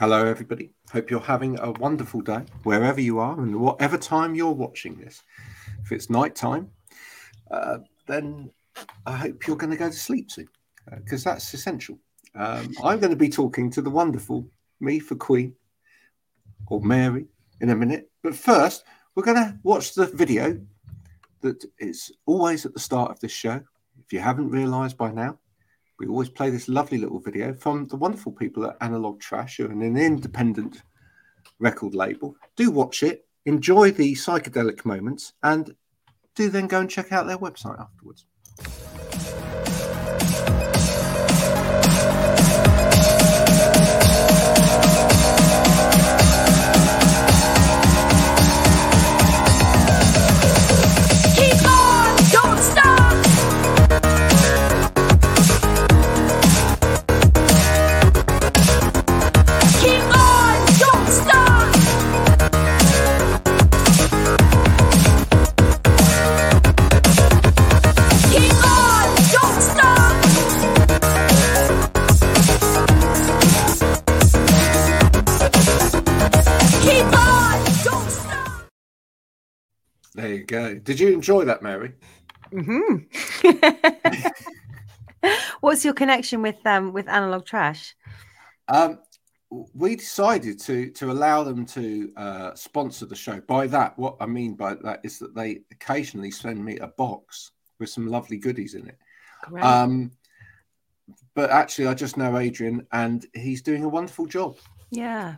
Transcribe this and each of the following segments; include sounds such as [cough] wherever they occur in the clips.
Hello, everybody. Hope you're having a wonderful day wherever you are and whatever time you're watching this. If it's night time, uh, then I hope you're going to go to sleep soon because uh, that's essential. Um, I'm going to be talking to the wonderful me for Queen or Mary in a minute. But first, we're going to watch the video that is always at the start of this show. If you haven't realized by now, we always play this lovely little video from the wonderful people at Analog Trash, who are an independent record label. Do watch it, enjoy the psychedelic moments, and do then go and check out their website afterwards. There you go. Did you enjoy that, Mary? Hmm. [laughs] What's your connection with um with analog trash? Um, we decided to to allow them to uh, sponsor the show. By that, what I mean by that is that they occasionally send me a box with some lovely goodies in it. Great. Um, but actually, I just know Adrian, and he's doing a wonderful job. Yeah.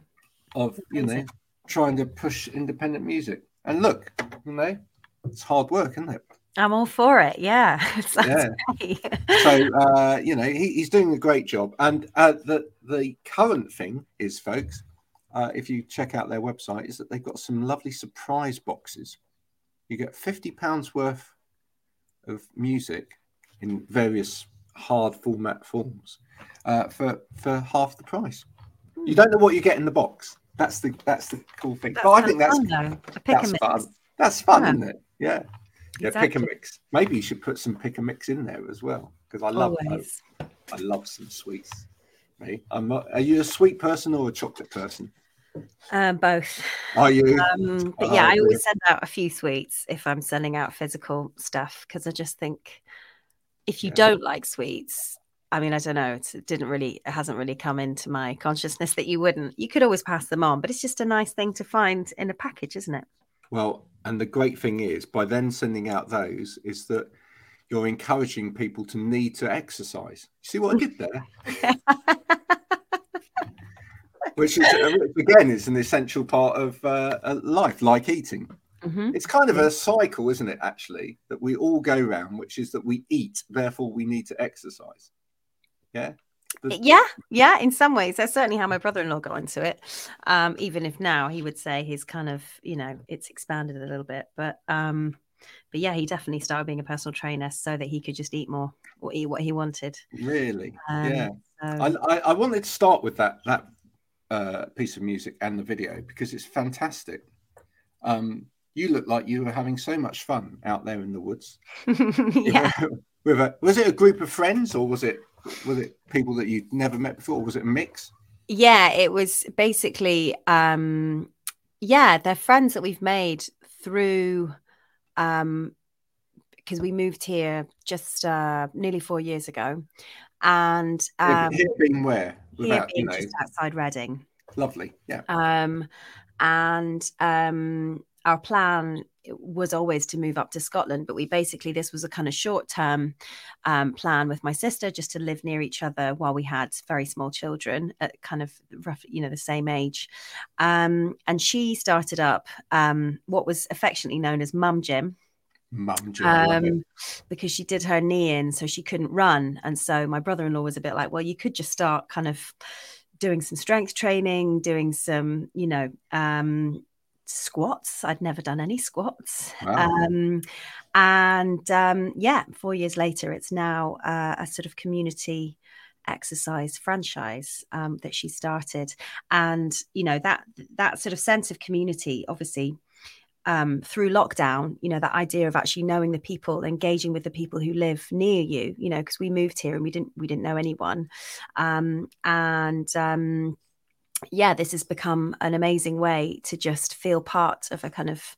Of you know trying to push independent music. And look, you know, it's hard work, isn't it? I'm all for it. Yeah. [laughs] yeah. [laughs] so uh, you know, he, he's doing a great job. And uh, the the current thing is, folks, uh, if you check out their website, is that they've got some lovely surprise boxes. You get fifty pounds worth of music in various hard format forms uh, for for half the price. You don't know what you get in the box. That's the that's the cool thing. That's but I think that's fun, that's fun. That's fun, yeah. isn't it? Yeah. Yeah, exactly. pick a mix. Maybe you should put some pick a mix in there as well because I love I, I, love some sweets. Me, I'm not. Are you a sweet person or a chocolate person? Uh, both. Are you? Um, but yeah, oh, I always send out a few sweets if I'm sending out physical stuff because I just think if you yeah. don't like sweets, I mean, I don't know. it didn't really, it hasn't really come into my consciousness that you wouldn't. You could always pass them on, but it's just a nice thing to find in a package, isn't it? Well, and the great thing is, by then sending out those, is that you're encouraging people to need to exercise. You see what I did there? [laughs] Which is, uh, again, is an essential part of uh, life, like eating. Mm-hmm. It's kind of a cycle, isn't it? Actually, that we all go round, which is that we eat, therefore we need to exercise. Yeah. Yeah, yeah, in some ways. That's certainly how my brother in law got into it. Um, even if now he would say he's kind of, you know, it's expanded a little bit. But um, but yeah, he definitely started being a personal trainer so that he could just eat more or eat what he wanted. Really? Um, yeah. So... I, I, wanted to start with that that uh, piece of music and the video because it's fantastic. Um, you look like you were having so much fun out there in the woods. [laughs] yeah. [laughs] with a, was it a group of friends or was it was it people that you'd never met before? was it a mix? Yeah, it was basically um yeah, they're friends that we've made through um because we moved here just uh nearly four years ago. And um here being where? Without, here being you know, just outside Reading. Lovely. Yeah. Um and um our plan was always to move up to Scotland, but we basically this was a kind of short term um, plan with my sister just to live near each other while we had very small children at kind of rough, you know, the same age. Um, and she started up um, what was affectionately known as Mum Gym. Mum Gym, um, because she did her knee in, so she couldn't run, and so my brother in law was a bit like, well, you could just start kind of doing some strength training, doing some, you know, um, squats. I'd never done any squats. Wow. Um, and um, yeah, four years later, it's now uh, a sort of community exercise franchise um, that she started. And you know that that sort of sense of community, obviously. Um, through lockdown, you know, that idea of actually knowing the people, engaging with the people who live near you, you know, because we moved here and we didn't we didn't know anyone, um, and um, yeah, this has become an amazing way to just feel part of a kind of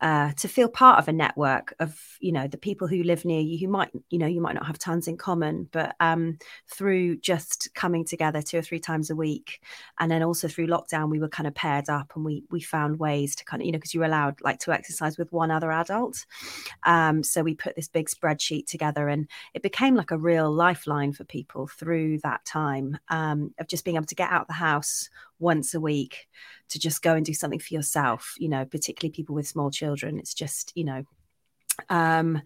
uh, to feel part of a network of you know the people who live near you who might you know you might not have tons in common but um, through just coming together two or three times a week and then also through lockdown we were kind of paired up and we we found ways to kind of you know because you were allowed like to exercise with one other adult. Um, so we put this big spreadsheet together and it became like a real lifeline for people through that time um, of just being able to get out of the house once a week to just go and do something for yourself you know particularly people with small children. It's just you know um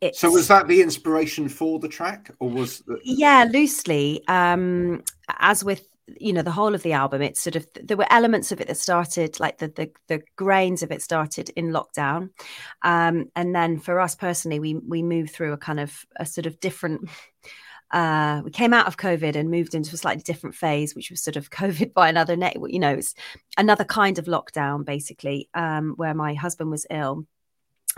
it's, so was that the inspiration for the track or was the... yeah loosely um as with you know the whole of the album it's sort of there were elements of it that started like the the, the grains of it started in lockdown. Um and then for us personally we we moved through a kind of a sort of different uh, we came out of COVID and moved into a slightly different phase, which was sort of [laughs] COVID by another net, you know, it's another kind of lockdown, basically, um, where my husband was ill.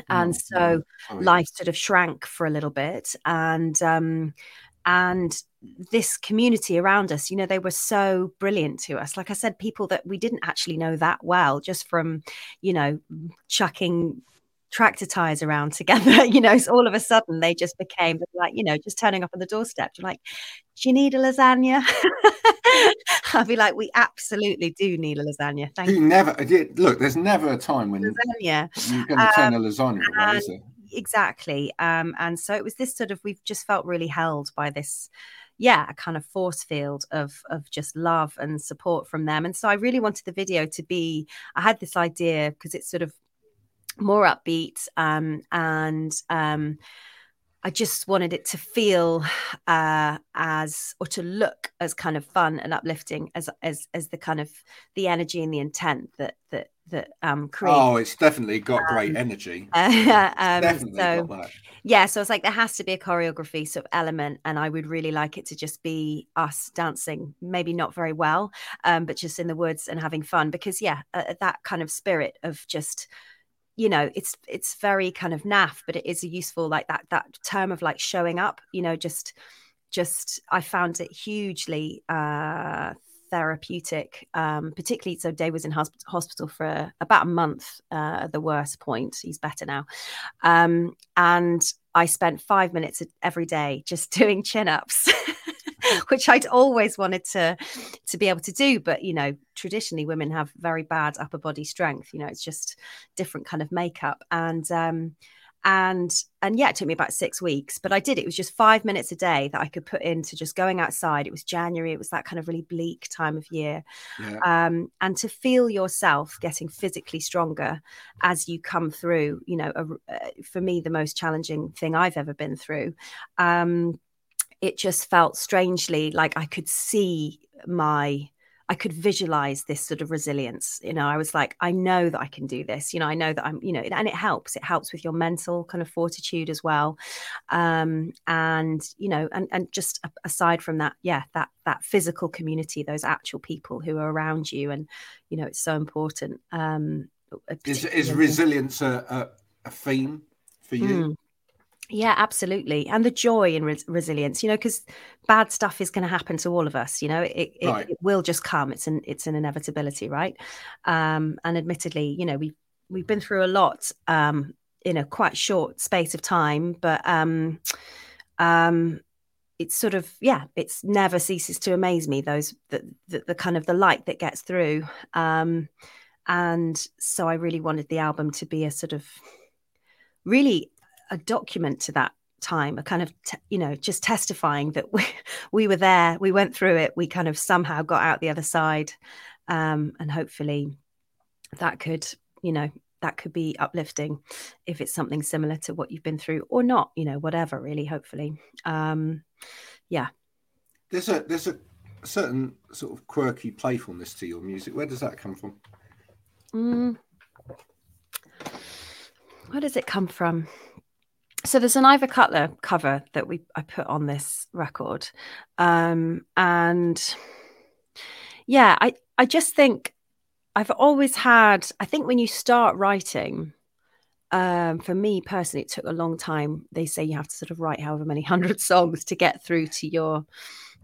And oh, so life sort of shrank for a little bit. And um, and this community around us you know they were so brilliant to us like i said people that we didn't actually know that well just from you know chucking tractor tires around [laughs] together you know so all of a sudden they just became like you know just turning up on the doorstep. You're like do you need a lasagna? [laughs] I'll be like we absolutely do need a lasagna. Thank you, you. never look there's never a time when lasagna. you're going to um, turn a lasagna away, is exactly um, and so it was this sort of we've just felt really held by this yeah a kind of force field of of just love and support from them. And so i really wanted the video to be i had this idea because it's sort of more upbeat um, and um, I just wanted it to feel uh, as or to look as kind of fun and uplifting as as as the kind of the energy and the intent that that that um creates. Oh, it's definitely got great um, energy. Uh, [laughs] um, definitely so, got that. Yeah, so it's like there has to be a choreography sort of element, and I would really like it to just be us dancing, maybe not very well, um, but just in the woods and having fun. Because yeah, uh, that kind of spirit of just you know it's it's very kind of naff but it is a useful like that that term of like showing up you know just just i found it hugely uh therapeutic um particularly so dave was in hosp- hospital for about a month uh the worst point. He's better now. Um and i spent five minutes every day just [laughs] doing chin-ups [laughs] which I'd always wanted to to be able to do. But you know, traditionally women have very bad upper body strength. You know, it's just different kind of makeup. And um and and yeah, it took me about six weeks, but I did. It was just five minutes a day that I could put into just going outside. It was January. It was that kind of really bleak time of year, yeah. um, and to feel yourself getting physically stronger as you come through. You know, a, uh, for me, the most challenging thing I've ever been through. Um, it just felt strangely like I could see my I could visualize this sort of resilience. You know, I was like, I know that I can do this. You know, I know that I'm, you know, and it helps. It helps with your mental kind of fortitude as well. Um, and, you know, and and just aside from that, yeah, that that physical community, those actual people who are around you. And, you know, it's so important. Um is, is resilience a, a, a theme for you? Mm. Yeah, absolutely. And the joy in res- resilience, you know, because bad stuff is going to happen to all of us. You know, it, it, right. it, will just come. It's an it's an inevitability, right? Um, and admittedly, you know, we've we've been through a lot um, in a quite short space of time, but um, um, it's sort of yeah, it's never ceases to amaze me those the, the, the kind of the light that gets through. Um, and so I really wanted the album to be a sort of really a document to that time a kind of te- you know just testifying that we, [laughs] we were there we went through it we kind of somehow got out the other side um, and hopefully that could you know that could be uplifting if it's something similar to what you've been through or not you know whatever really hopefully. Um yeah. There's a there's a certain sort of quirky playfulness to your music. Where does that come from? Mm. where does it come from so there's an Ivor Cutler cover that we I put on this record, um, and yeah, I I just think I've always had. I think when you start writing, um, for me personally, it took a long time. They say you have to sort of write however many [laughs] hundred songs to get through to your,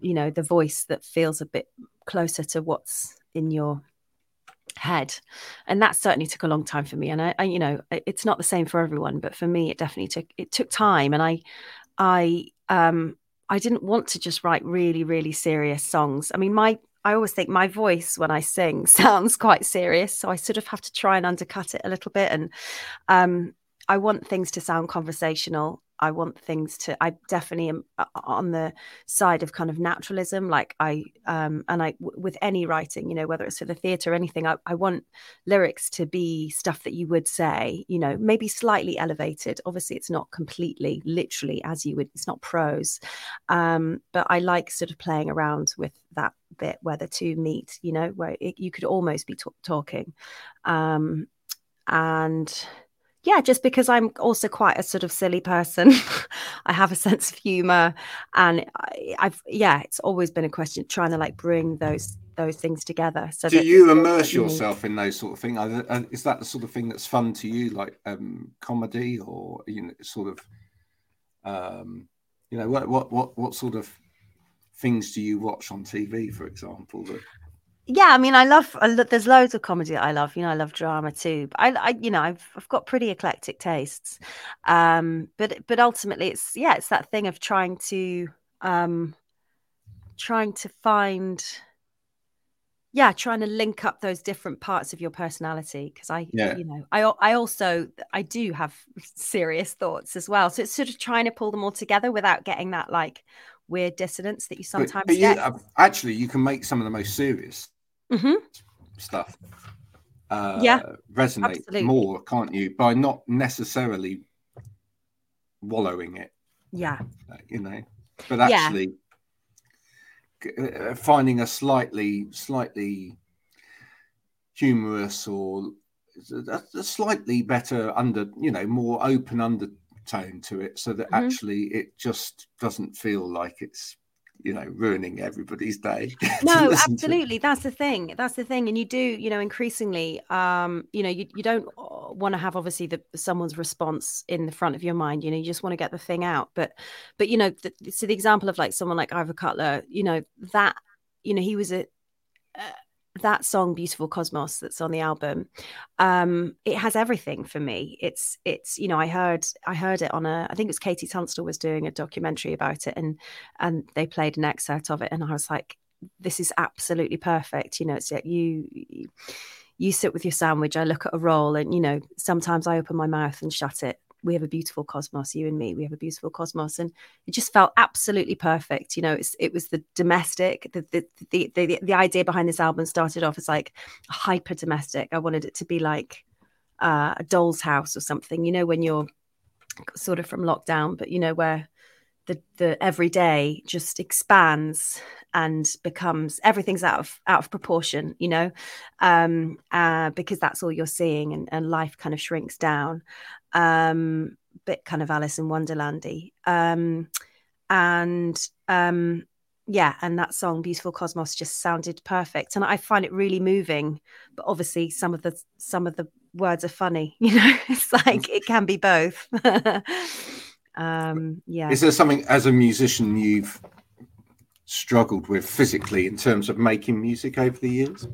you know, the voice that feels a bit closer to what's in your head. And that certainly took a long time for me. And I, I, you know it's not the same for everyone but for me it definitely took it took time. And i i um i didn't want to just write really really serious songs. I mean my i always think my voice when i sing [laughs] sounds quite serious so i sort of have to try and undercut it a little bit. And um i want things to sound conversational I want things to. I definitely am uh, on the side of kind of naturalism. Like I, um, and I w- with any writing, you know, whether it's for the theatre or anything, I, I want lyrics to be stuff that you would say, you know, maybe slightly elevated. Obviously, it's not completely literally as you would. It's not prose, um, but I like sort of playing around with that bit where the two meet. You know, where it, you could almost be t- talking, um, and yeah, just because I'm also quite a sort of silly person, [laughs] I have a sense of humor, and I, have yeah, it's always been a question trying to like bring those those things together. So do you immerse yourself in those sort of thing? Is that the sort of thing that's fun to you, like um, comedy, or you know, sort of, um, you know, what what what what sort of things do you watch on TV, for example? That yeah i mean i love there's loads of comedy that i love you know i love drama too but i, I you know I've, I've got pretty eclectic tastes um but but ultimately it's yeah it's that thing of trying to um trying to find yeah trying to link up those different parts of your personality because i yeah. you know i i also i do have [laughs] serious thoughts as well so it's sort of trying to pull them all together without getting that like weird dissonance that you sometimes but, but get. You, actually you can make some of the most serious mm-hmm. stuff uh, yeah, resonate absolutely. more, can't you? By not necessarily wallowing it. Yeah. Uh, you know, but actually yeah. Uh, finding a slightly, slightly humorous or a, slightly better under, you know, more open undertone to it so that mm-hmm. actually it just doesn't feel like it's you know ruining everybody's day [laughs] no absolutely that's the thing that's the thing and you do you know increasingly um you know you, you don't uh, want to have obviously the someone's response in the front of your mind you know you just want to get the thing out but but you know the, so the example of like someone like ivor cutler you know that you know he was a uh, that song beautiful cosmos that's on the album um it has everything for me. It's it's you know i heard i heard it on a i think it was KT Tunstall was doing a documentary about it and and they played an excerpt of it and i was like this is absolutely perfect. You know it's like you you sit with your sandwich i look at a roll and you know sometimes i open my mouth and shut it we have a beautiful cosmos you and me we have a beautiful cosmos. And it just felt absolutely perfect. You know it's, it was the domestic the the, the the, the idea behind this album started off as like hyper domestic. I wanted it to be like uh, a doll's house or something you know when you're sort of from lockdown but you know where the the everyday just expands and becomes everything's out of out of proportion you know? Um uh because that's all you're seeing and, and life kind of shrinks down. Um bit kind of alice in wonderlandy. Um and um yeah and that song beautiful cosmos just sounded perfect. And i find it really moving but obviously some of the some of the words are funny [laughs] you know? It's like it can be both [laughs] um yeah. Is there something as a musician you've struggled with physically in terms of making music over the years?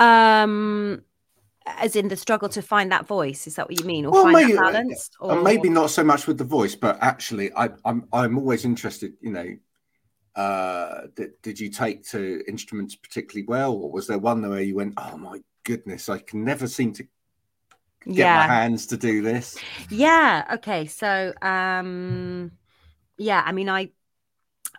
Um as in the struggle to find that voice is that what you mean? Or well, find maybe, that balance or... maybe not so much with the voice but actually I, i'm i'm always interested you know uh did, did you take to instruments particularly well? Or was there one where you went oh my goodness i can never seem to get yeah. my hands to do this yeah okay so um yeah i mean i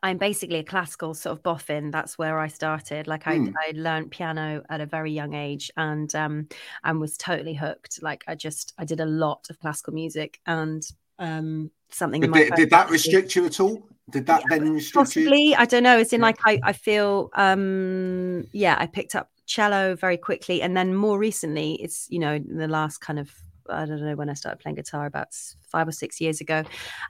i'm basically a classical sort of boffin that's where i started like i mm. i learned piano at a very young age and um and was totally hooked like i just i did a lot of classical music and um something did, did that restrict you at all did that yeah, then restrict possibly you? i don't know it's in yeah. like i i feel um yeah i picked up cello very quickly and then more recently it's you know in the last kind of i don't know when i started playing guitar about five or six years ago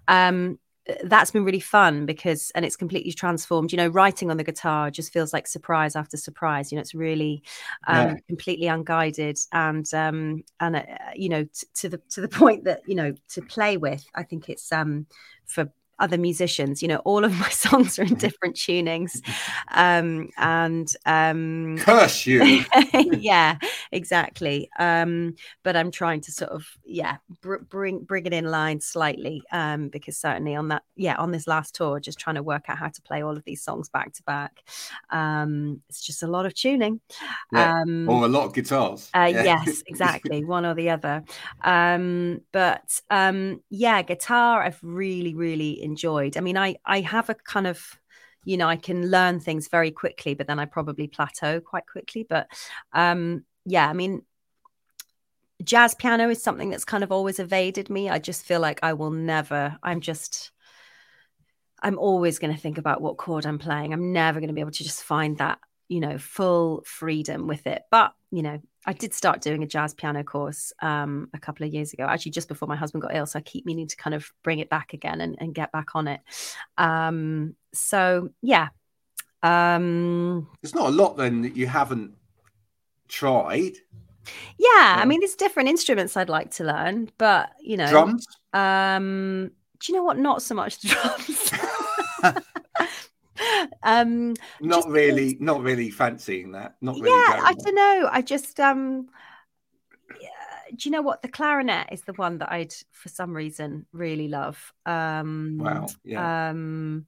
um that's been really fun because and it's completely transformed you know writing on the guitar just feels like surprise after surprise you know it's really um, yeah. completely unguided and um and uh, you know t- to the to the [laughs] point that you know to play with i think it's um for other musicians. You know, all of my [laughs] songs are in different tunings. Um, and um, curse you. [laughs] yeah, exactly. Um, but I'm trying to sort of, yeah, br- bring bring it in line slightly um, because certainly on that, yeah, on this last tour, just trying to work out how to play all of these songs back to back. Um, it's just a lot of tuning. Yeah. Um, or a lot of guitars. Uh, yeah. Yes, [laughs] exactly. One or the other. Um, but um, yeah, guitar, I've really, really enjoyed. I mean, I I have a kind of you know, I can learn things very quickly, but then I probably plateau quite quickly. But um, yeah, I mean, jazz piano is something that's kind of always evaded me. I just feel like I will never, I'm just, I'm always going to think about what chord I'm playing. I'm never going to be able to just find that, you know, full freedom with it. But, you know, I did start doing a jazz piano course um, a couple of years ago, actually just before my husband got ill. So I keep meaning to kind of bring it back again and, and get back on it. Um, so yeah. Um, There's not a lot then that you haven't tried. Yeah, yeah, I mean, there's different instruments I'd like to learn, but you know, drums. Um, do you know what? Not so much [laughs] drums. [laughs] [laughs] um not really not really fancying that not really yeah i don't know i just um yeah, do you know what the clarinet is the one that i'd for some reason really love um wow yeah. um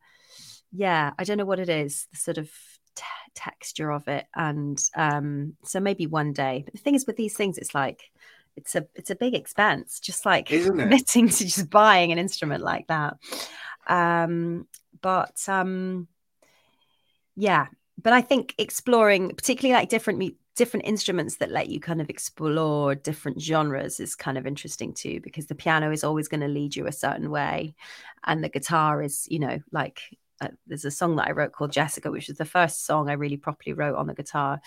yeah i don't know what it is the sort of t- texture of it and um so maybe one day but the thing is with these things it's like it's a it's a big expense just like committing [laughs] to just buying an instrument like that. Um but um yeah but i think exploring particularly like different different instruments that let you kind of explore different genres is kind of interesting too because the piano is always going to lead you a certain way and the guitar is you know like uh, there's a song that i wrote called jessica which is the first song i really properly wrote on the guitar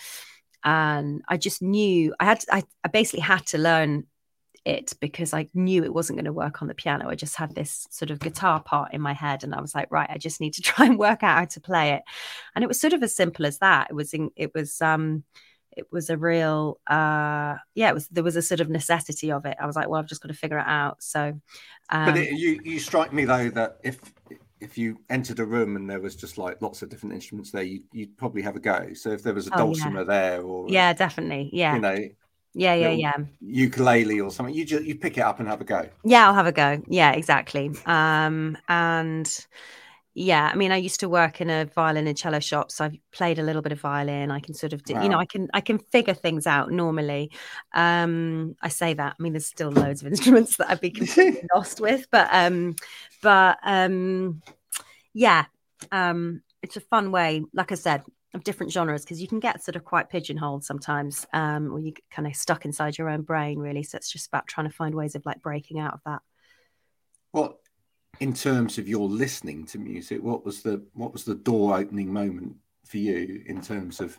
and i just knew i had I, I basically had to learn it because I knew it wasn't going to work on the piano. I just had this sort of guitar part in my head, and I was like, right, I just need to [laughs] try and work out how to play it. And it was sort of as simple as that. It was in, it was um it was a real uh yeah it was there was a sort of necessity of it i was like well i've just got to figure it out so um, but it, you you strike me though that if if you entered a room and there was just like lots of different instruments there you, you'd probably have a go so if there was a oh, dulcimer yeah. there or yeah definitely yeah you know yeah, yeah, yeah. Ukulele or something. You just you pick it up and have a go. Yeah, I'll have a go. Yeah, exactly. Um, and yeah, I mean, I used to work in a violin and cello shop, so I've played a little bit of violin. I can sort of, do, wow. you know, I can I can figure things out normally. Um, I say that. I mean, there's still loads of [laughs] instruments that I'd be completely [laughs] lost with, but um, but um, yeah, um, it's a fun way. Like I said, of different genres because you can get sort of quite pigeonholed sometimes um, or you get kind of stuck inside your own brain really. So it's just about trying to find ways of like breaking out of that. Well in terms of your listening to music what was the what was the door opening moment for you in terms of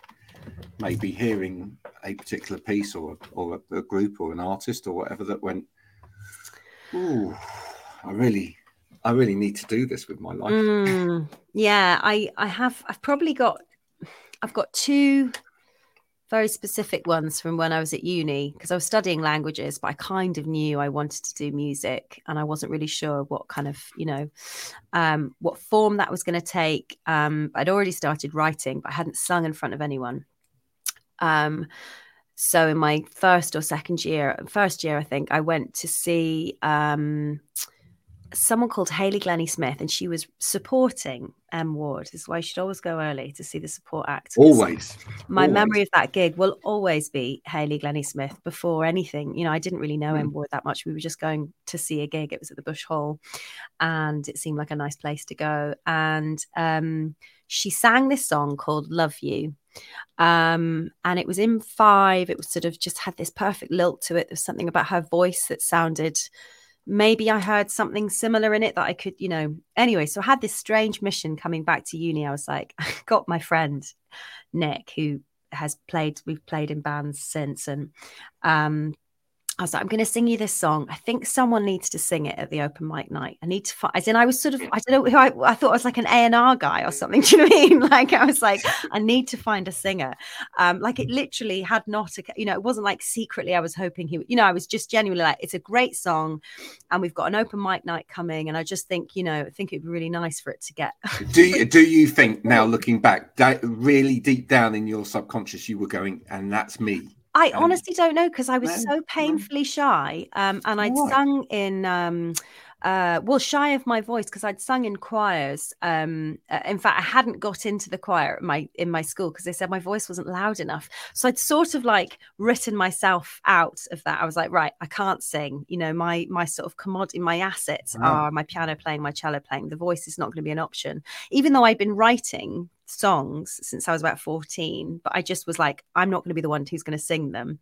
maybe hearing a particular piece or or a, a group or an artist or whatever that went oh i really I really need to do this with my life. Mm, yeah, I I have I've probably got I've got two very specific ones from when I was at uni because I was studying languages, but I kind of knew I wanted to do music and I wasn't really sure what kind of, you know, um, what form that was going to take. Um, I'd already started writing, but I hadn't sung in front of anyone. Um, so in my first or second year, first year, I think I went to see um, someone called Haley Glennie Smith, and she was supporting M Ward. This is why you should always go early to see the support act. Always. My always. memory of that gig will always be Haley Glennie Smith before anything. You know, I didn't really know mm. M Ward that much. We were just going to see a gig. It was at the Bush Hall, and it seemed like a nice place to go. And um, she sang this song called Love You. Um, and it was in five. It was sort of just had this perfect lilt to it. There's something about her voice that sounded maybe I heard something similar in it that I could, you know. Anyway, so I had this strange mission coming back to uni. I was like, [laughs] I got my friend Nick, who has played, we've played in bands since, and um, I was like, I'm going to sing you this song. I think someone needs to sing it at the open mic night. I need to find, as in, I was sort of, I don't know who I, I thought I was like an A&R guy or something. [laughs] Do you know what I mean? Like, I was like, I need to find a singer. Um, like, it literally had not, a, you know, it wasn't like secretly I was hoping he would, you know, I was just genuinely like, it's a great song and we've got an open mic night coming. And I just think, you know, I think it'd be really nice for it to get. [laughs] do you, do you think now looking back, that really deep down in your subconscious, you were going, and that's me? I um, honestly don't know because I was so painfully shy, um, and I'd what? sung in. Um, uh, well, shy of my voice because I'd sung in choirs. Um, uh, in fact, I hadn't got into the choir in my in my school because they said my voice wasn't loud enough. So I'd sort of like written myself out of that. I was like, right, I can't sing. You know, my my sort of commodity, my assets wow. are my piano playing, my cello playing. The voice is not going to be an option, even though I'd been writing songs since I was about 14, but I just was like, I'm not going to be the one who's going to sing them.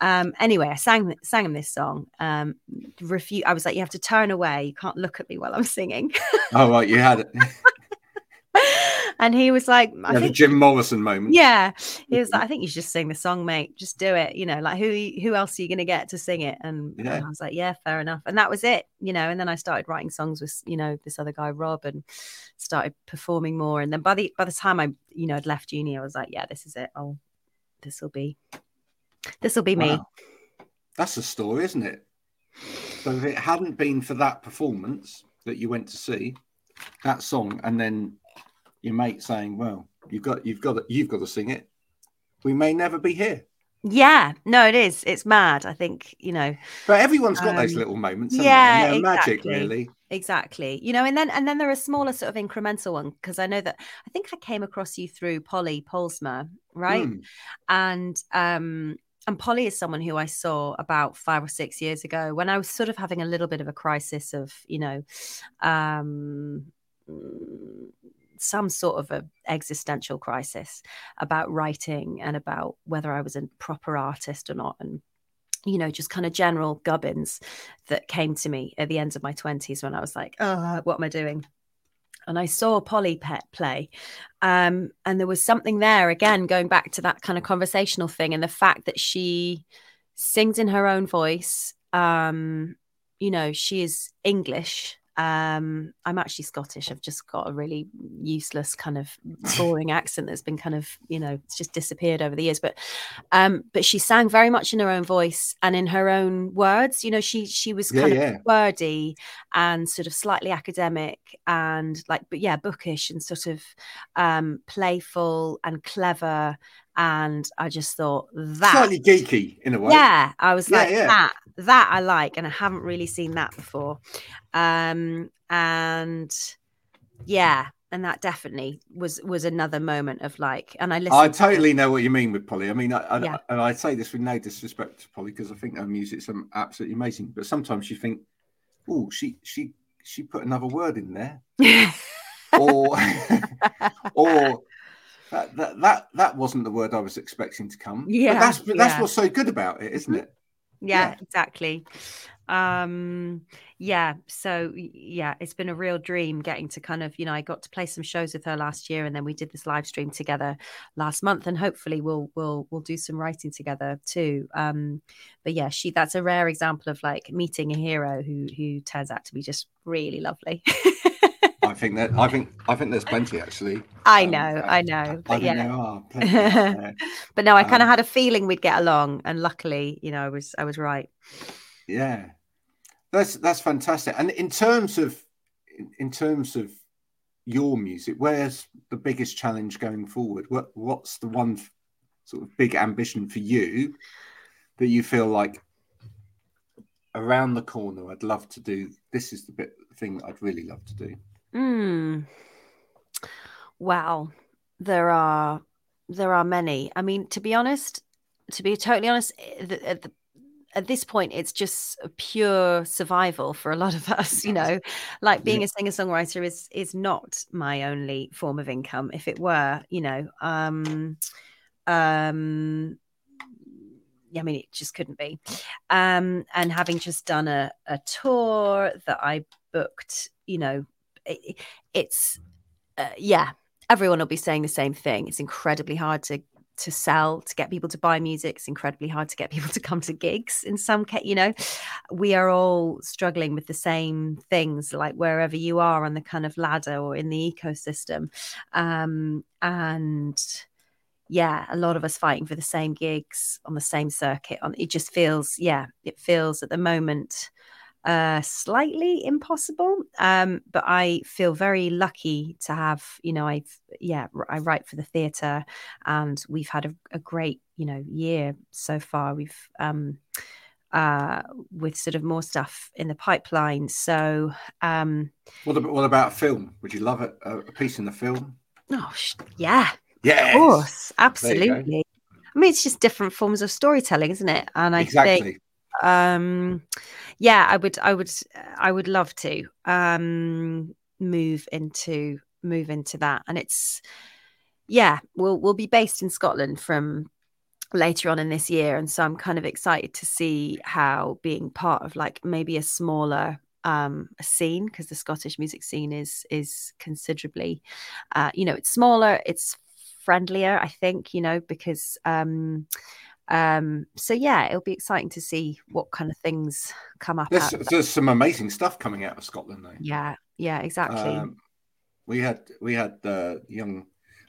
Um, anyway, I sang sang him this song. Um, refuse. I was like, you have to turn away. You can't look at me while I'm singing. oh right, you had it. [laughs] and he was like, I yeah, think, Jim Morrison moment. Yeah, he was mm-hmm. like, I think you should just sing the song, mate. Just do it. You know, like who who else are you going to get to sing it? And, yeah. and I was like, yeah, fair enough. And that was it. You know, and then I started writing songs with you know this other guy Rob and started performing more. And then by the by the time I you know had left uni, I was like, yeah, this is it. Oh, this will be this will be wow. me. That's a story, isn't it? So if it hadn't been for that performance that you went to see, that song, and then your mate saying, "Well, you've got you've got to, you've got to sing it," we may never be here. Yeah, no, it is. It's mad. I think you know. But everyone's got um, those little moments. Yeah, exactly. magic, really. Exactly. You know, and then and then there are smaller sort of incremental one because I know that I think I came across you through Polly Paulusma, right? Mm. And um and Polly is someone who I saw about five or six years ago when I was sort of having a little bit of a crisis of, you know, um, some sort of a existential crisis about writing and about whether I was a proper artist or not and you know just kind of general gubbins that came to me at the end of my 20s when I was like oh what am I doing and I saw Polly Pet play. Um, and there was something there again, going back to that kind of conversational thing and the fact that she sings in her own voice. Um, you know, she is English um, I'm actually Scottish. I've just got a really useless kind of boring accent that's been kind of, you know, it's just disappeared over the years. But um, but she sang very much in her own voice and in her own words. You know, she she was kind yeah, of yeah. wordy and sort of slightly academic and like, but yeah, bookish and sort of um, playful and clever and I just thought that slightly geeky in a way. Yeah, I was yeah, like yeah. that. That I like, and I haven't really seen that before. Um, and yeah, and that definitely was was another moment of like, and I listened. I totally to know what you mean with Polly. I mean, I, I, yeah. and I say this with no disrespect to Polly because I think her music's absolutely amazing. But sometimes you think, oh, she she she put another word in there, [laughs] or [laughs] or that, that that that wasn't the word I was expecting to come. Yeah, but that's that's yeah. what's so good about it, isn't it? Yeah, yeah, exactly. Um, yeah, so yeah, it's been a real dream getting to kind of, you know, I got to play some shows with her last year, and then we did this live stream together last month, and hopefully we'll we'll we'll do some writing together too. Um, but yeah, she that's a rare example of like meeting a hero who who turns out to be just really lovely. I think that I think I think there's [laughs] plenty actually. I um, know, um, I know, but I yeah. [laughs] But no, I kind of um, had a feeling we'd get along, and luckily, you know, I was I was right. Yeah, that's that's fantastic. And in terms of in terms of your music, where's the biggest challenge going forward? What what's the one sort of big ambition for you that you feel like around the corner? I'd love to do. This is the bit thing that I'd really love to do. Hmm. Wow, there are there are many. I mean, to be honest, to be totally honest, at, eh, the, at this point, it's just pure survival for a lot of us. You know, like being a singer songwriter is is not my only form of income. If it were, you know, um, um, I mean, it just couldn't be. Um, and having just done a, a tour that I booked, you know, it's uh, yeah everyone will be saying the same thing it's incredibly hard to to sell to get people to buy music it's incredibly hard to get people [laughs] to come to gigs in some case you know? We are all struggling with the same things like wherever you are on the kind of ladder or in the ecosystem um, and yeah a lot of us fighting for the same gigs on the same circuit on it just feels yeah it feels at the moment uh, slightly impossible. Um, but I feel very lucky to have, you know, I've, yeah, I write for the theatre and we've had a, a great, you know, year so far. We've, um, uh, with sort of more stuff in the pipeline. So, um, what about, what about film? Would you love a, a piece in the film? Oh, yeah. Yeah. Of course. Absolutely. I mean, it's just different forms of storytelling, isn't it? And I exactly. think, um, yeah, I would, I would, I would love to um, move into move into that, and it's yeah, we'll we'll be based in Scotland from later on in this year, and so I'm kind of excited to see how being part of like maybe a smaller um, a scene because the Scottish music scene is is considerably, uh, you know, it's smaller, it's friendlier, I think, you know, because um, um, so yeah, it'll be exciting to see what kind of things come up. There's, there's some amazing stuff coming out of Scotland, though. Yeah, yeah, exactly. Um, we had we had uh, young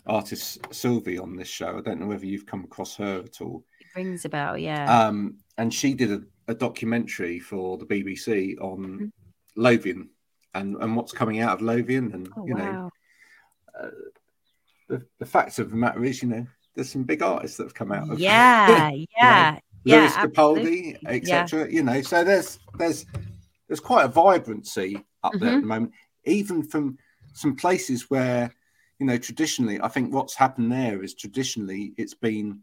artist Sylvie on this show. I don't know whether you've come across her at all. It rings a bell, yeah. Um, and she did a, a, documentary for the BBC on mm-hmm. Lothian and and what's coming out of Lothian, and oh, you wow. know, uh, the the fact of the matter is, you know, there's some big artists that have come out of [laughs] yeah yeah know, yeah Lewis Capaldi etc yeah. you know so there's there's there's quite a vibrancy up mm-hmm. there at mm-hmm. the moment even from some places where you know traditionally I think what's happened there is traditionally it's been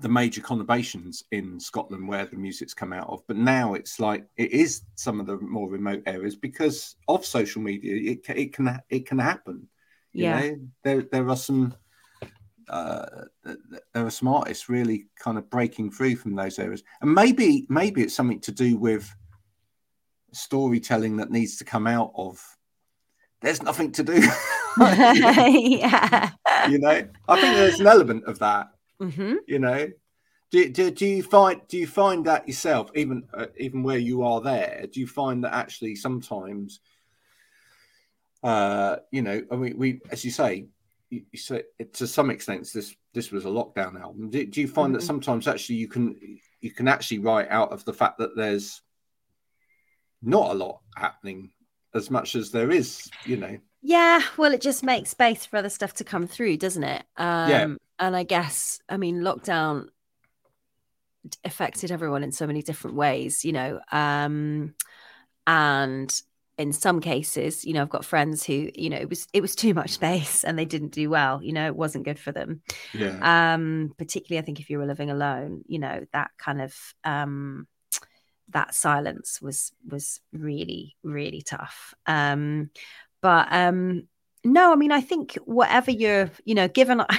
the major conurbations in Scotland where the music's come out of but now it's like it is some of the more remote areas because of social media it, it can it can happen you yeah know? there there are some uh, there are some artists really kind of breaking free from those areas, and maybe maybe it's something to do with storytelling that needs to come out of. There's nothing to do. [laughs] yeah, [laughs] you know, I think there's an element of that. Mm-hmm. You know, do, do, do you find do you find that yourself even uh, even where you are there do you find that actually sometimes uh you know i mean we as you say you, you say to some extent this this was a lockdown album. Do, do you find mm-hmm. that sometimes actually you can you can actually write out of the fact that there's not a lot happening as much as there is, you know? Yeah, well, it just makes space for other stuff to come through, doesn't it? Um, yeah. And I guess, I mean, lockdown affected everyone in so many different ways, you know. Um, and in some cases, you know, I've got friends who, you know, it was it was too much space and they didn't do well. You know, it wasn't good for them. Yeah. Um, particularly, I think if you were living alone, you know, that kind of um, that silence was was really really tough. Um, but um, no, I mean, I think whatever you're, you know, given. [laughs]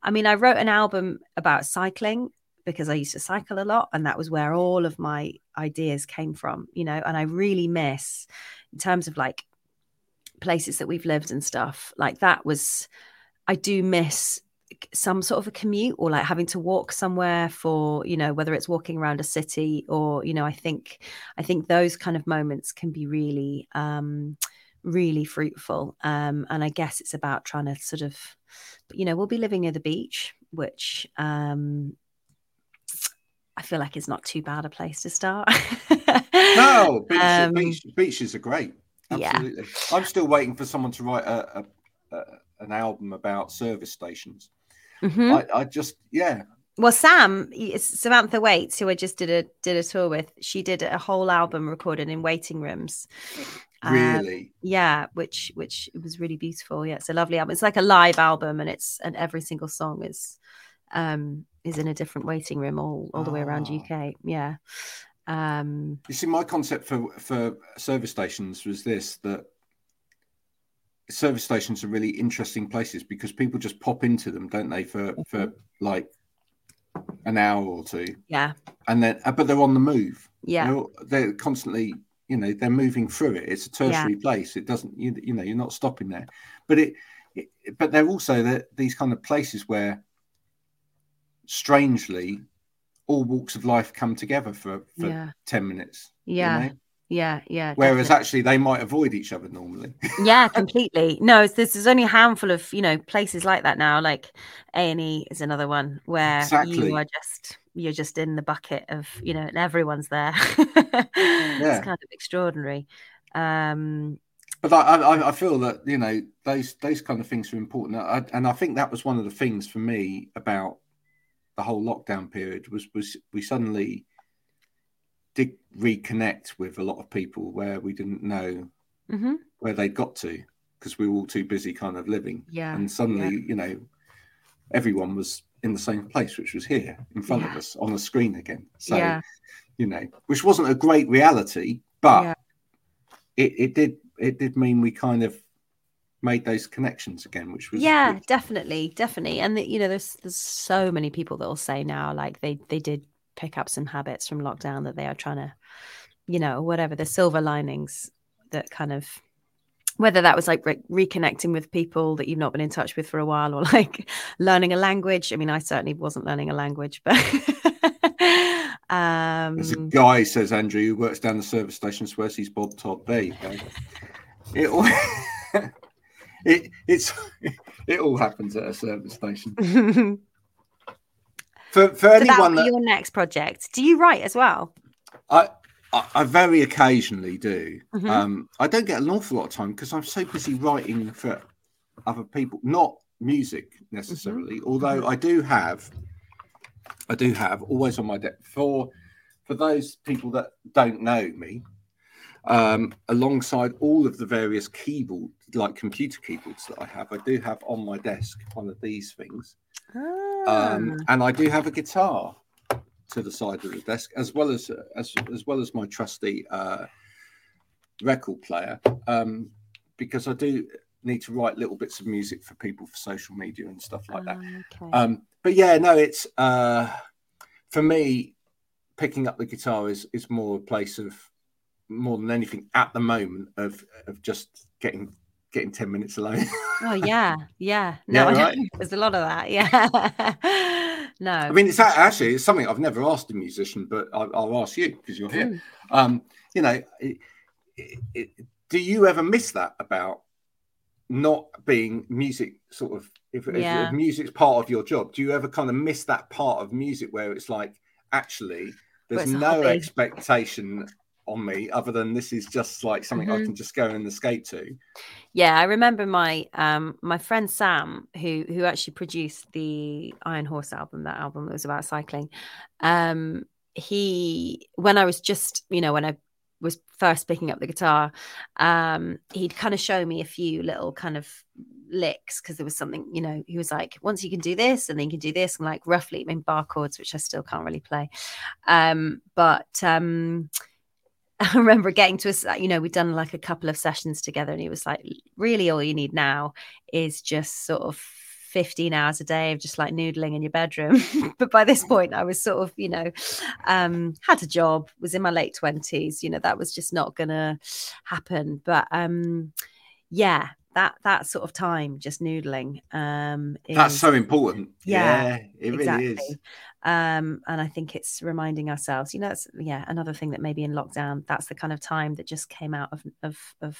I mean, I wrote an album about cycling because I used to cycle a lot, and that was where all of my ideas came from. You know, and I really miss in terms of like places that we've lived and stuff like that was i do miss some sort of a commute or like having to walk somewhere for you know whether it's walking around a city or you know i think i think those kind of moments can be really um really fruitful. Um and i guess it's about trying to sort of you know we'll be living near the beach which um I feel like it's not too bad a place to start. no, [laughs] beach, um, beach, beaches are great. Absolutely. Yeah. I'm still waiting for someone to write a, a, a an album about service stations. Mm-hmm. I, I just, yeah, well sam samantha Whates who i just did a did a tour with she did a whole album recorded in waiting rooms um, really um, yeah which which was really beautiful yeah it's a lovely album it's like a live album and it's and every single song is um is in a different waiting room all all the oh. way around uk ah. yeah um, you see, my concept for for service stations was this: that service stations are really interesting places because people just pop into them, don't they? For mm-hmm. for like an hour or two. Yeah. And then, uh, but they're on the move. Yeah. They're, they're constantly, you know, they're moving through it. It's a tertiary yeah. place. It doesn't, you, you know, you're not stopping there. But it, it but they're also the, these kind of places where strangely all walks of life come together for, for Yeah. 10 minutes. you Yeah. know? Yeah. Yeah. Whereas definitely. actually they might avoid each other normally. [laughs] yeah completely no it's, there's, there's only a handful of you know places like that now like a&e is another one where Exactly. you are just you're just in the bucket of you know and everyone's there [laughs] it's kind of extraordinary um but I, I, I feel that you know those those kind of things are important, I, and I think that was one of the things for me about the whole lockdown period was was we suddenly did reconnect with a lot of people where we didn't know mhm, where they got to because we were all too busy kind of living, yeah and suddenly you know everyone was in the same place, which was here in front of us on the screen again. So yeah. you know, which wasn't a great reality, but Yeah. it, it did it did mean we kind of made those connections again, which was yeah which- definitely definitely and the, you know there's there's so many people that will say now like they they did pick up some habits from lockdown that they are trying to you know whatever the silver linings that kind of whether that was like re- reconnecting with people that you've not been in touch with for a while or [laughs] like learning a language i mean i certainly wasn't learning a language but um [laughs] There's a guy says Andrew who works down the service station swears he's Bob Todd. There you go. It [laughs] it it's [laughs] it all happens at a service station. [laughs] For for that'll anyone that your next project do you write as well I, I I very occasionally do. Mhm. Um, I don't get an awful lot of time because I'm so busy writing for other people, not music necessarily. Although I do have, I do have always on my deck for for those people that don't know me. Um, alongside all of the various keyboard, like computer keyboards that I have, I do have on my desk one of these things, um, Ah. and I do have a guitar to the side of the desk, as well as as as well as my trusty uh, record player, um, because I do need to write little bits of music for people for social media and stuff like that. Ah, okay. Um, but yeah, no, it's uh, for me picking up the guitar is is more a place of more than anything at the moment of of just getting getting 10 minutes alone Oh yeah, yeah. [laughs] Yeah, No, I [laughs] know. right. there's a lot of that. Yeah. [laughs] no. i mean it's actually it's something i've never asked a musician but i'll, I'll ask you because you're here Mm. um you know it, it, do you ever miss that about not being music sort of if, if- Yeah. if music's part of your job do you ever kind of miss that part of music where it's like actually there's no hobby. expectation on me other than this is just like something i Mhm. can just go and escape to Yeah, I remember my um my friend Sam, who who actually produced the Iron Horse album, that album that was about cycling. Um, he when I was just, you know, when I was first picking up the guitar, um, he'd kind of show me a few little kind of licks because there was something, you know, he was like, once you can do this and then you can do this, and like roughly I mean bar chords, which I still can't really play. Um, but um [laughs] I remember getting to us, you know, we'd done like a couple of sessions together, and he was like, really, all you need now is just sort of 15 hours a day of just like noodling in your bedroom. [laughs] but by this point, I was sort of, you know, um, had a job, was in my late 20s, you know, that was just not gonna happen. But um, yeah, that that sort of time just noodling um that's so important Yeah, yeah, it exactly. really is um and i think it's reminding ourselves you know that's yeah another thing that maybe in lockdown that's the kind of time that just came out of of of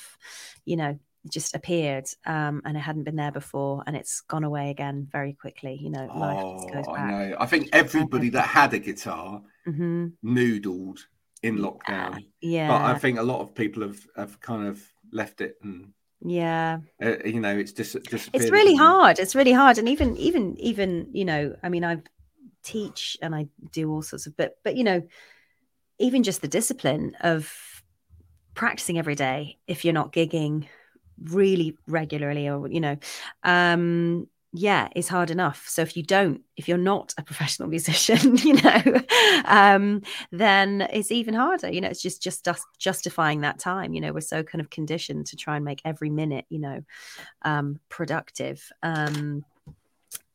you know just appeared um and it hadn't been there before and it's gone away again very quickly you know life just goes Oh, I know. I think everybody that had a guitar hmm noodled in lockdown. yeah But I think a lot of people have, have kind of left it and, yeah uh, you know, it's dis- disappeared. it's really hard it's really hard and even even even you know i mean i teach and i do all sorts of but but you know even just the discipline of practicing every day if you're not gigging really regularly or you know um yeah it's hard enough so if you don't if you're not a [laughs] professional musician [laughs] you know um then it's even harder you know it's just just us justifying that time you know we're so kind of conditioned to try and make every minute you know um productive um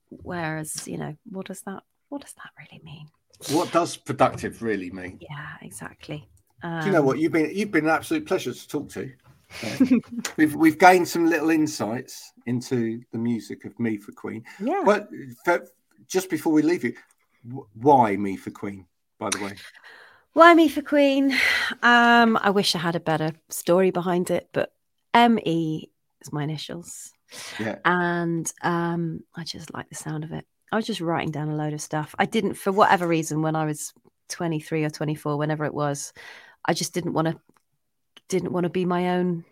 whereas you know what does that what does that really mean What does productive really mean? yeah exactly um, Do you know what you've been? You've been an absolute pleasure to talk to. Uh, [laughs] we've we've gained some little insights into the music of Me for Queen. yeah Well, for, just before we leave you, why me for Queen? By the way, Why me for Queen? Um, I wish I had a better story behind it, but ME is my initials. yeah, And um, I just like the sound of it. I was just writing down a load of stuff. I didn't, for whatever reason, when I was 23 or 24, whenever it was, I just didn't want to, didn't want to be my own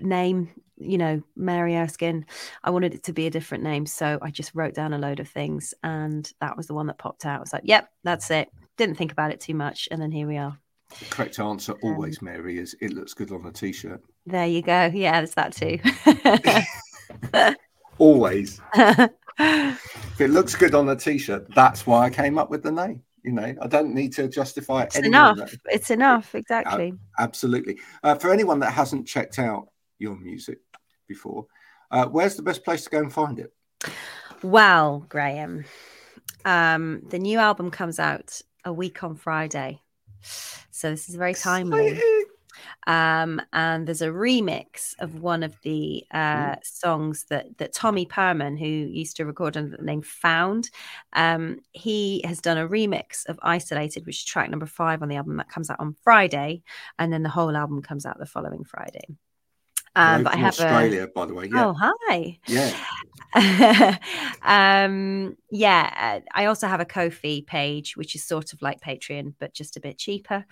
name, you know, Mary Erskine. I wanted it to be a different name. So I just wrote down a load of things and that was the one that popped out. I was like, yep, that's it. Didn't think about it too much. And then here we are. the correct answer always, Mary, is it looks good on a t-shirt. There you go. Yeah, there's that too. [laughs] Always, [laughs] if it looks good on a t-shirt, that's why I came up with the name. You know, I don't need to justify it's any enough. that. It's enough. Exactly. Absolutely. Uh, for anyone that hasn't checked out your music before, uh, where's the best place to go and find it? Well, Graham, um, the new album comes out a week on Friday. So this is very timely. Um, and there's a remix of one of the uh, songs that that Tommy Perman, who used to record under the name Found, um, he has done a remix of Isolated, which is track number five on the album that comes out on Friday, and then the whole album comes out the following Friday. Um, but I have a Australia, by the way. Yeah, oh hi. yeah. [laughs] um yeah uh, i also have a Ko-fi page which is sort of like patreon but just a bit cheaper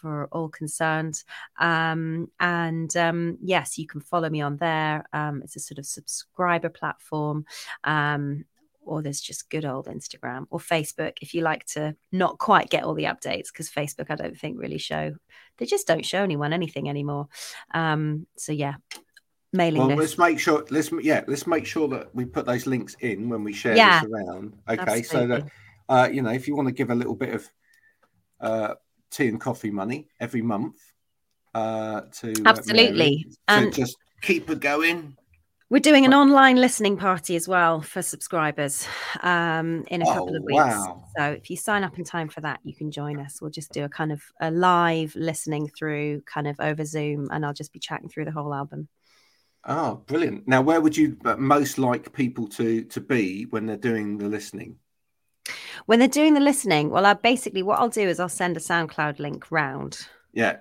for all concerned um and um yes you can follow me on there um it's a sort of subscriber platform um or there's just good old Instagram or Facebook if you like to not quite get all the updates because Facebook I don't think really show they just don't show anyone anything anymore. Um, so yeah, mailing Well, list. let's make sure. Let's yeah. Let's make sure that we put those links in when we share Yeah. this around. Okay, so that uh, you know, if you want to give a little bit of uh, tea and coffee money every month uh, to uh, Absolutely. Mary, And- just keep it going. We're doing an online listening party as well for subscribers um, in a couple Oh, of weeks. wow. So if you sign up in time for that, you can join us. We'll just do a kind of a live listening through kind of over Zoom, and I'll just be chatting through the whole album. Oh, brilliant! Now, where would you uh, most like people to to be when they're doing the listening? When they're doing the listening, well, I basically what I'll do is I'll send a SoundCloud link round, Yeah,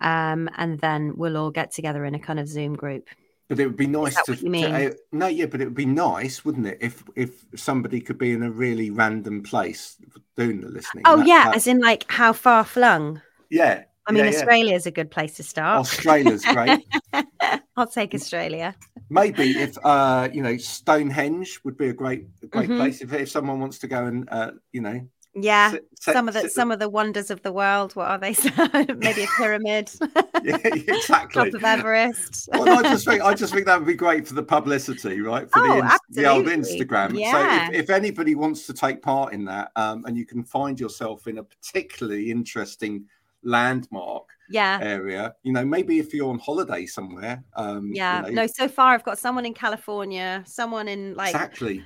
um, and then we'll all get together in a kind of Zoom group. but it would be nice to, you to- mean? uh, no, yeah, but it would be nice, wouldn't it, if if somebody could be in a really random place doing the listening? Oh That- yeah, that- as in like how far flung. yeah. I mean, yeah, yeah. Australia is a good place to start. Australia's great. [laughs] I'll take Australia. Maybe if uh, you know Stonehenge would be a great a great Mhm. place if, if someone wants to go and uh, you know Yeah, sit- sit- some of the some of the wonders of the world. What are they? [laughs] Maybe a pyramid, [laughs] yeah, exactly. top of Everest. well, I just think I just think that would be great for the publicity, right? For Oh, the, the old. Instagram. Yeah. So if, if anybody wants to take part in that, um, and you can find yourself in a particularly interesting landmark yeah, area, you know, maybe if you're on holiday somewhere, um, you yeah. know, No, so far I've got someone in California, someone in like exactly.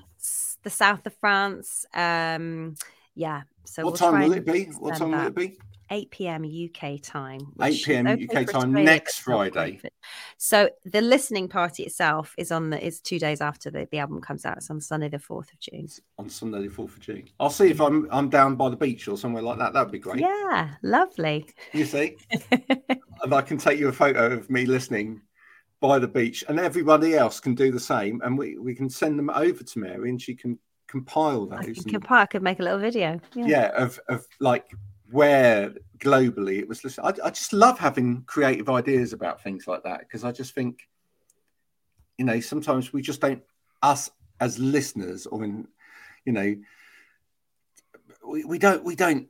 the south of France. Um, yeah. So what we'll time will it be? What time will it be? 8 p.m. UK time. 8 which is p.m. UK time Australia, next Friday. So the listening party itself is on the is two days after the, the album comes out. It's on Sunday the fourth of June. on Sunday the fourth of June. I'll see if I'm I'm down by the beach or somewhere like that. That'd be great. Yeah, lovely. You see, [laughs] and I can take you a photo of me listening by the beach, and everybody else can do the same, and we we can send them over to Mary, and she can compile I those. could, and- compile- I could make a little video. Yeah. yeah, of of like where globally it was listened. I, I just love having creative ideas about things like that because I just think, you know, sometimes we just don't us as listeners or in, you know, we, we don't we don't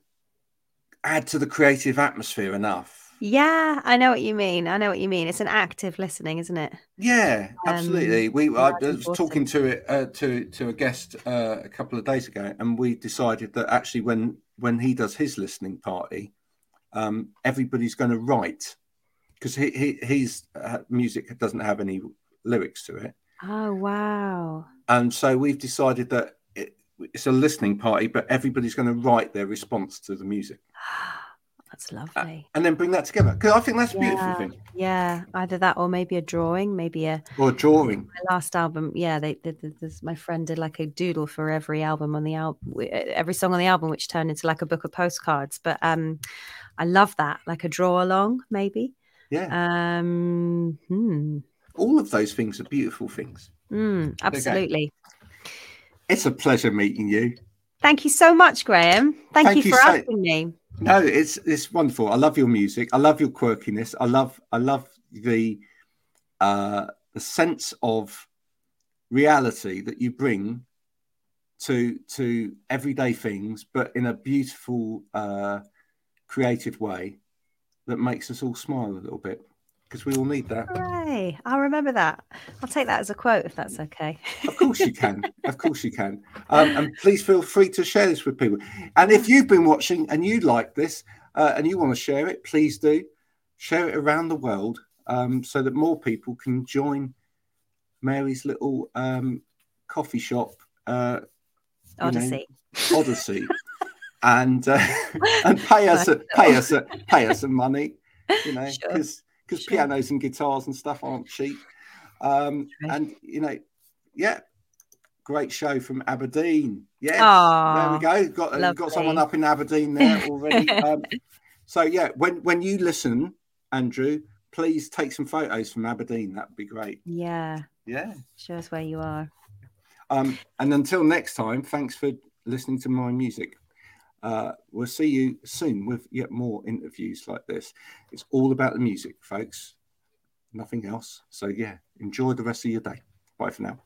add to the creative atmosphere enough. Yeah, I know what you mean. I know what you mean. It's an active listening, isn't it? Yeah, Um, absolutely. we I was talking to it uh, to to a guest uh, a couple of days ago, and we decided that actually when when he does his listening party, um, everybody's going to write because he, he his uh, music doesn't have any lyrics to it, Oh wow. and so we've decided that it, it's a listening party, but everybody's going to write their response to the music. [gasps] [gasps] That's lovely. and then bring that together because I think that's a beautiful Yeah. thing. Yeah, either that or maybe a drawing, maybe a Or a drawing. my last album. Yeah, they, they, they- this, my friend did like a doodle for every album on the album, every song on the album, which turned into like a book of postcards. But um, I love that, like a draw along, maybe. Yeah. Um, hmm, All of those things are beautiful things. hmm, absolutely. It's a pleasure meeting you. Thank you so much, Graham. Thank, Thank you you for so- asking me. No, it's it's wonderful. I love your music. I love your quirkiness. I love I love the uh the sense of reality that you bring to to everyday things, but in a beautiful uh creative way that makes us all smile a little bit because we all need that. Hooray! I'll remember that. I'll take that as a quote if that's okay. Of course you can. Of course you can. Um, and please feel free to share this with people. And if you've been watching and you like this uh, and you want to share it, please do share it around the world um, so that more people can join Mary's little um, coffee shop uh, you know, Odyssey. Odyssey, [laughs] and uh, [laughs] and pay us pay us pay us some money, you know, because because Sure. pianos and guitars and stuff aren't cheap. Um, True. and you know, yeah, great show from Aberdeen. Yes, Aw, there we go. Got uh, got someone up in Aberdeen [laughs] there already. um, so yeah, when when you listen, Andrew, please take some photos from Aberdeen. That would be great. Yeah, Yeah. show us where you are. Um, and until next time, thanks for listening to my music. Uh, we'll see you soon with yet more interviews like this. It's all about the music, folks. Nothing else. So, yeah, enjoy the rest of your day. Bye for now.